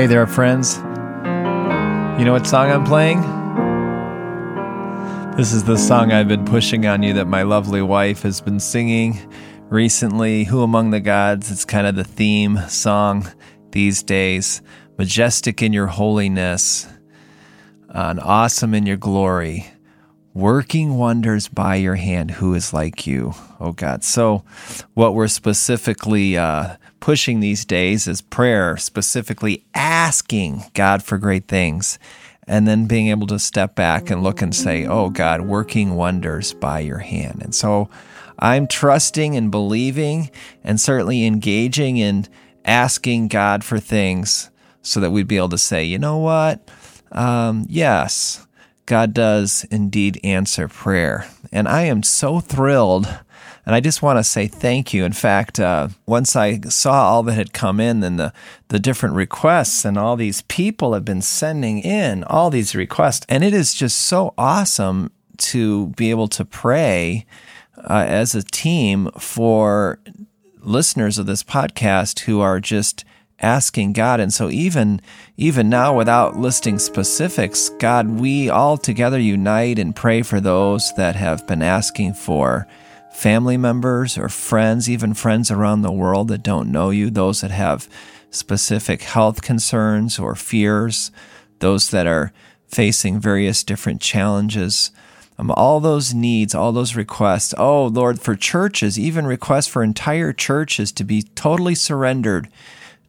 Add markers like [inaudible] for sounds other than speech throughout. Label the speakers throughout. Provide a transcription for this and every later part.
Speaker 1: Hey there, friends. You know what song I'm playing? This is the song I've been pushing on you that my lovely wife has been singing recently. Who Among the Gods? It's kind of the theme song these days. Majestic in your holiness, and awesome in your glory, working wonders by your hand. Who is like you, oh God? So, what we're specifically uh, pushing these days is prayer, specifically asking God for great things, and then being able to step back and look and say, Oh God, working wonders by your hand. And so I'm trusting and believing and certainly engaging in asking God for things so that we'd be able to say, you know what? Um, yes, God does indeed answer prayer. And I am so thrilled and I just want to say thank you. In fact, uh, once I saw all that had come in and the, the different requests, and all these people have been sending in all these requests, and it is just so awesome to be able to pray uh, as a team for listeners of this podcast who are just asking God. And so even even now without listing specifics, God, we all together unite and pray for those that have been asking for family members or friends, even friends around the world that don't know you, those that have specific health concerns or fears, those that are facing various different challenges. Um, all those needs, all those requests. Oh, Lord, for churches, even requests for entire churches to be totally surrendered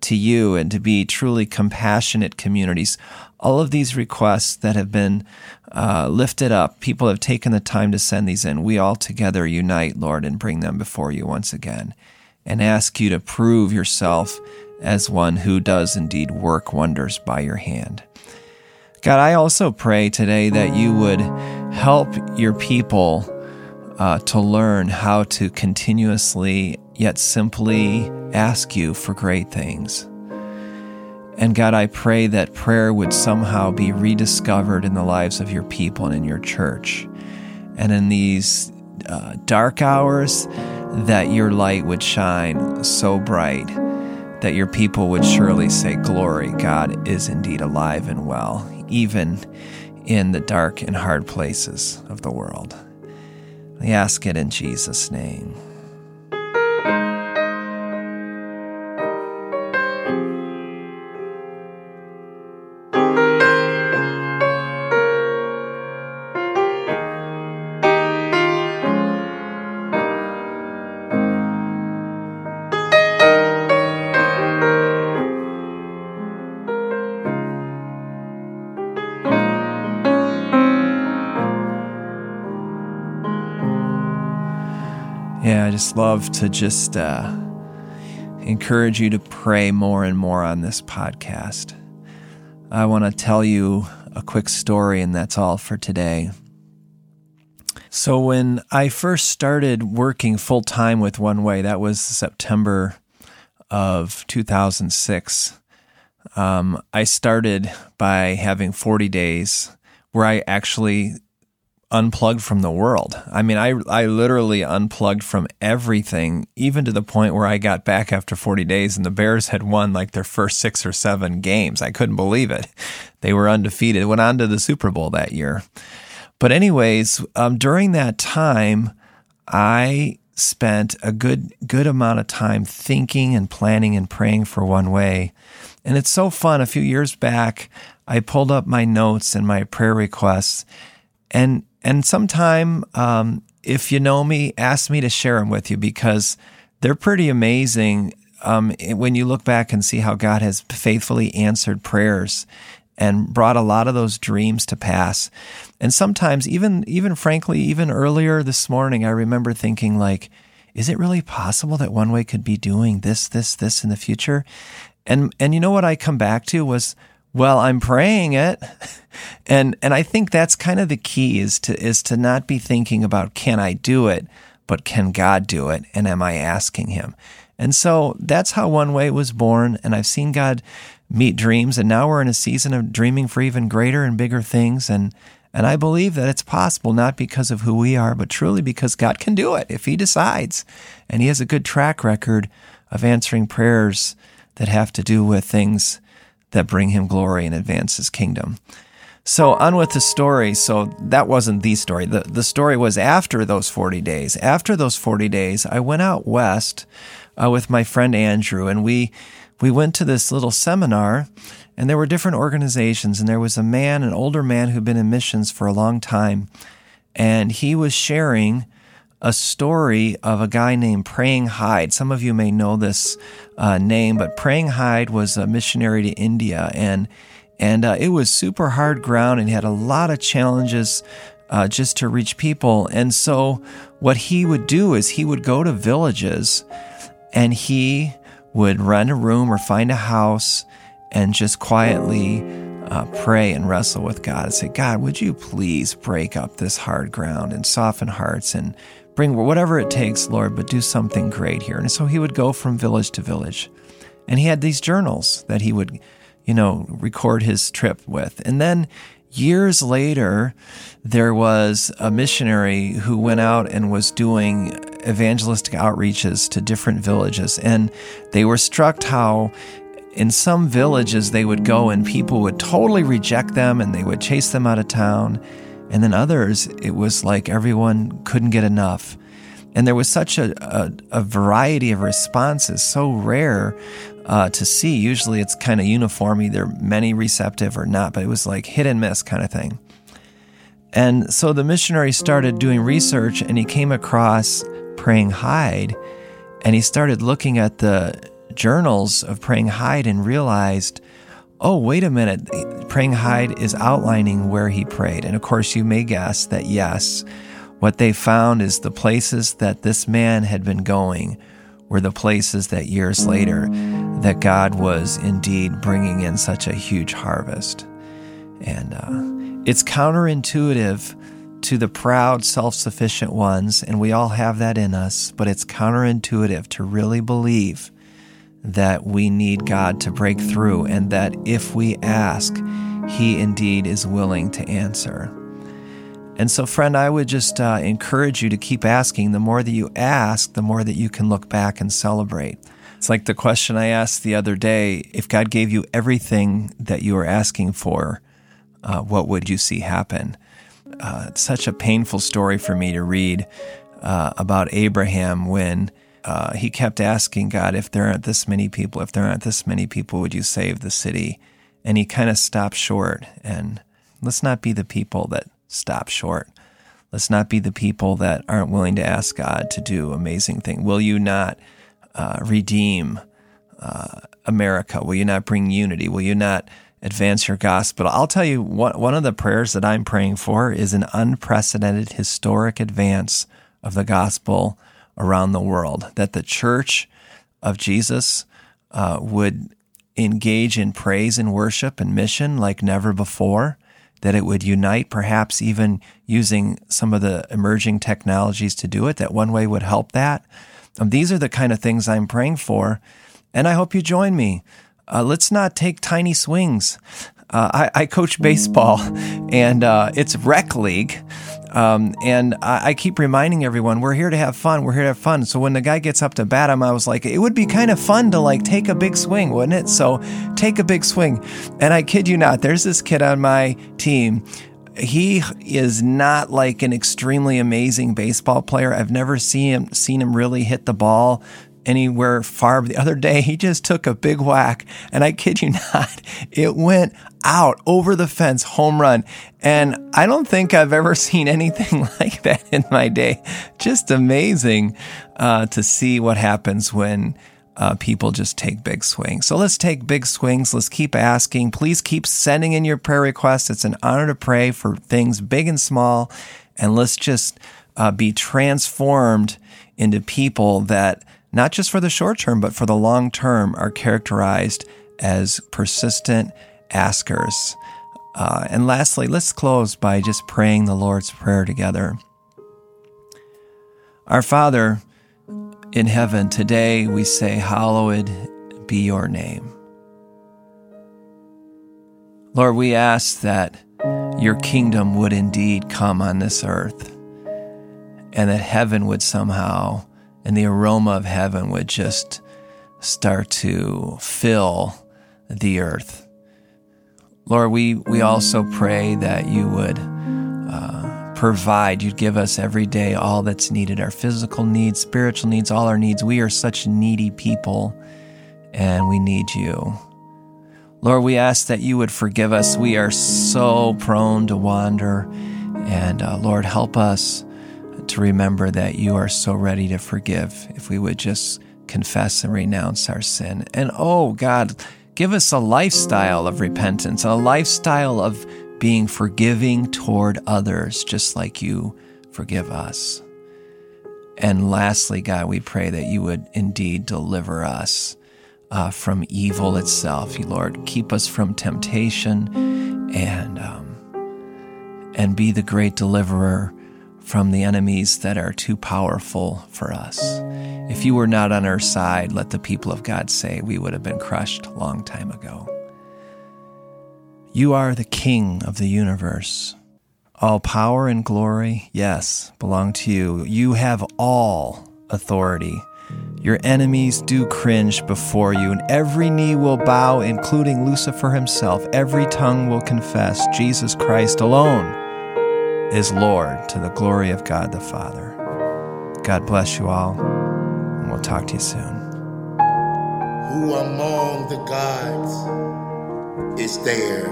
Speaker 1: to you and to be truly compassionate communities. All of these requests that have been uh, lifted up, people have taken the time to send these in. We all together unite, Lord, and bring them before you once again and ask you to prove yourself as one who does indeed work wonders by your hand. God, I also pray today that you would help your people uh, to learn how to continuously yet simply ask you for great things. And God, I pray that prayer would somehow be rediscovered in the lives of your people and in your church. And in these uh, dark hours, that your light would shine so bright that your people would surely say, Glory, God is indeed alive and well, even in the dark and hard places of the world. We ask it in Jesus' name. I just love to just uh, encourage you to pray more and more on this podcast. I want to tell you a quick story, and that's all for today. So, when I first started working full time with One Way, that was September of 2006. Um, I started by having 40 days where I actually unplugged from the world. I mean, I I literally unplugged from everything, even to the point where I got back after 40 days and the Bears had won like their first 6 or 7 games. I couldn't believe it. [laughs] They were undefeated. Went on to the Super Bowl that year. But anyways, um, during that time, I spent a good good amount of time thinking and planning and praying for one way. And it's so fun. A few years back, I pulled up my notes and my prayer requests and and sometime, um, if you know me, ask me to share them with you because they're pretty amazing. Um, when you look back and see how God has faithfully answered prayers and brought a lot of those dreams to pass. And sometimes even, even frankly, even earlier this morning, I remember thinking like, is it really possible that one way could be doing this, this, this in the future? And, and you know what I come back to was, well, I'm praying it. [laughs] And and I think that's kind of the key is to is to not be thinking about can I do it, but can God do it and am I asking him? And so that's how One Way was born and I've seen God meet dreams and now we're in a season of dreaming for even greater and bigger things and and I believe that it's possible not because of who we are, but truly because God can do it if he decides. And he has a good track record of answering prayers that have to do with things that bring him glory and advance his kingdom. So on with the story. So that wasn't the story. The the story was after those 40 days. After those 40 days, I went out west uh, with my friend Andrew and we we went to this little seminar and there were different organizations and there was a man, an older man who'd been in missions for a long time and he was sharing a story of a guy named Praying Hyde. Some of you may know this uh, name, but Praying Hyde was a missionary to India and and uh, it was super hard ground and had a lot of challenges uh, just to reach people. And so, what he would do is he would go to villages and he would rent a room or find a house and just quietly uh, pray and wrestle with God and say, God, would you please break up this hard ground and soften hearts and bring whatever it takes, Lord, but do something great here. And so he would go from village to village. And he had these journals that he would you know, record his trip with. And then years later, there was a missionary who went out and was doing evangelistic outreaches to different villages. And they were struck how in some villages they would go and people would totally reject them and they would chase them out of town. And then others, it was like everyone couldn't get enough. And there was such a, a, a variety of responses, so rare uh, to see. Usually it's kind of uniform, either many receptive or not, but it was like hit and miss kind of thing. And so the missionary started doing research and he came across Praying Hyde and he started looking at the journals of Praying Hyde and realized, oh, wait a minute, Praying Hyde is outlining where he prayed. And of course, you may guess that yes, what they found is the places that this man had been going were the places that years later that God was indeed bringing in such a huge harvest. And uh, it's counterintuitive to the proud, self sufficient ones, and we all have that in us, but it's counterintuitive to really believe that we need God to break through and that if we ask, He indeed is willing to answer. And so, friend, I would just uh, encourage you to keep asking. The more that you ask, the more that you can look back and celebrate. It's like the question I asked the other day if God gave you everything that you were asking for, uh, what would you see happen? Uh, it's such a painful story for me to read uh, about Abraham when uh, he kept asking God, if there aren't this many people, if there aren't this many people, would you save the city? And he kind of stopped short. And let's not be the people that stop short. Let's not be the people that aren't willing to ask God to do amazing things. Will you not uh, redeem uh, America? Will you not bring unity? Will you not advance your gospel? I'll tell you what, one of the prayers that I'm praying for is an unprecedented historic advance of the gospel around the world, that the church of Jesus uh, would engage in praise and worship and mission like never before that it would unite, perhaps even using some of the emerging technologies to do it, that one way would help that. Um, these are the kind of things I'm praying for, and I hope you join me. Uh, let's not take tiny swings. Uh, I, I, coach baseball, and uh, it's rec league. Um, and I, I, keep reminding everyone we're here to have fun. We're here to have fun. So when the guy gets up to bat him, I was like, it would be kind of fun to like take a big swing, wouldn't it? So take a big swing. And I kid you not, there's this kid on my team. He is not like an extremely amazing baseball player. I've never seen him seen him really hit the ball anywhere far. The other day, he just took a big whack, and I kid you [laughs] not, it went out over the fence, home run. And I don't think I've ever [laughs] seen anything [laughs] like that in my day. Just amazing uh, to see what happens when. Uh, people just take big swings. So let's take big swings. Let's keep asking. Please keep sending in your prayer requests. It's an honor to pray for things big and small. And let's just uh, be transformed into people that not just for the short term, but for the long term, are characterized as persistent askers. Uh, and lastly, let's close by just praying the Lord's Prayer together. Our Father in heaven, today we say, Hallowed be your name. Lord, we ask that your kingdom would indeed come on this earth and that heaven would somehow and the aroma of heaven would just start to fill the earth. Lord, we, we also pray that you would uh, provide, you'd give us every day all that's needed our physical needs, spiritual needs, all our needs. We are such needy people, and we need you. Lord, we ask that you would forgive us. We are so prone to wander. And uh, Lord, help us to remember that you are so ready to forgive if we would just confess and renounce our sin. And oh, God, give us a lifestyle of repentance, a lifestyle of being forgiving toward others, just like you forgive us. And lastly, God, we pray that you would indeed deliver us uh, from evil itself. You, Lord, keep us from temptation and um, and be the great deliverer from the enemies that are too powerful for us. If you were not on our side, let the people of God say, we would have been crushed long time ago. You are the King of the universe. All power and glory, yes, belong to you. You have all authority. Your enemies do cringe before you, and every knee will bow, including Lucifer himself. Every tongue will confess Jesus Christ alone is Lord to the glory of God the Father. God bless you all, and we'll talk to you soon.
Speaker 2: Who among the gods is there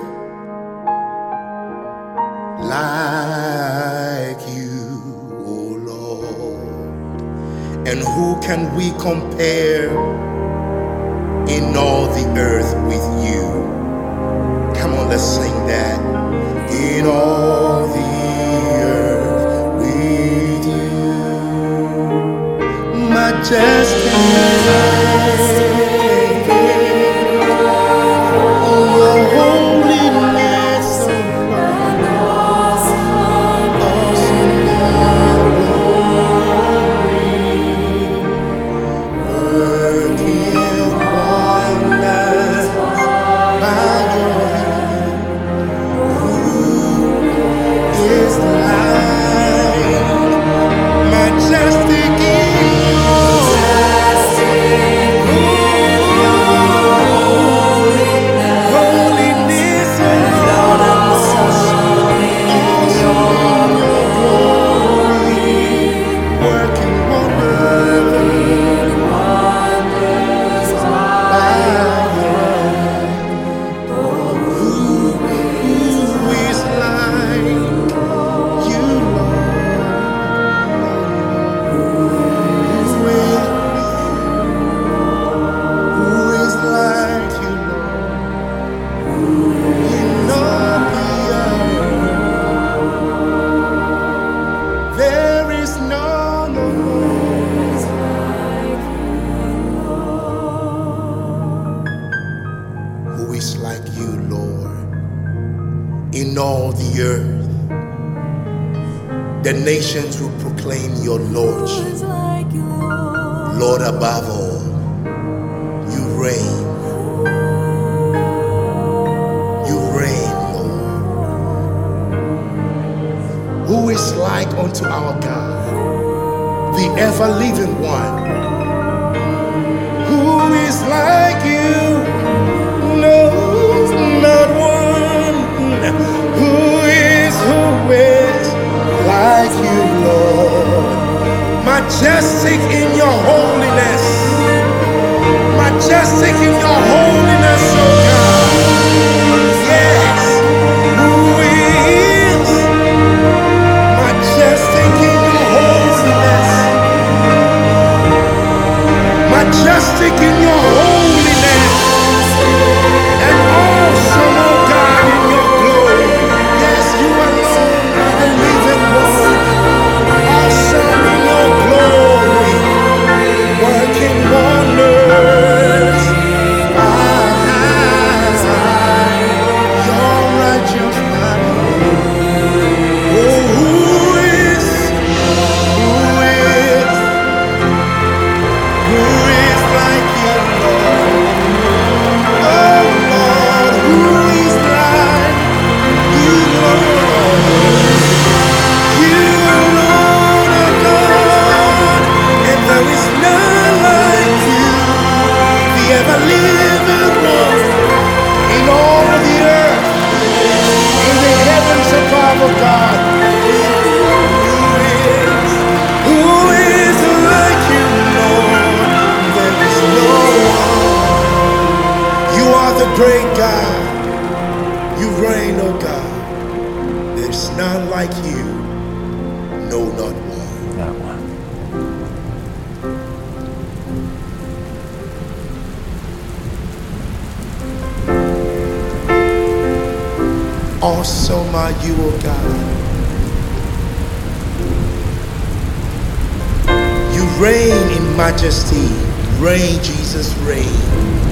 Speaker 2: like you? O Lord? And who can we compare in all the earth with you? Come on, let's sing that. In all majestic. The nations will proclaim your lordship. Lord above all, you reign. You reign, Lord. Who is like unto our God, the ever living one? Who is like you? No, not one. Who is who? Majestic in your holiness. Majestic in your holiness, oh God. You reign in majesty. Reign, Jesus, reign.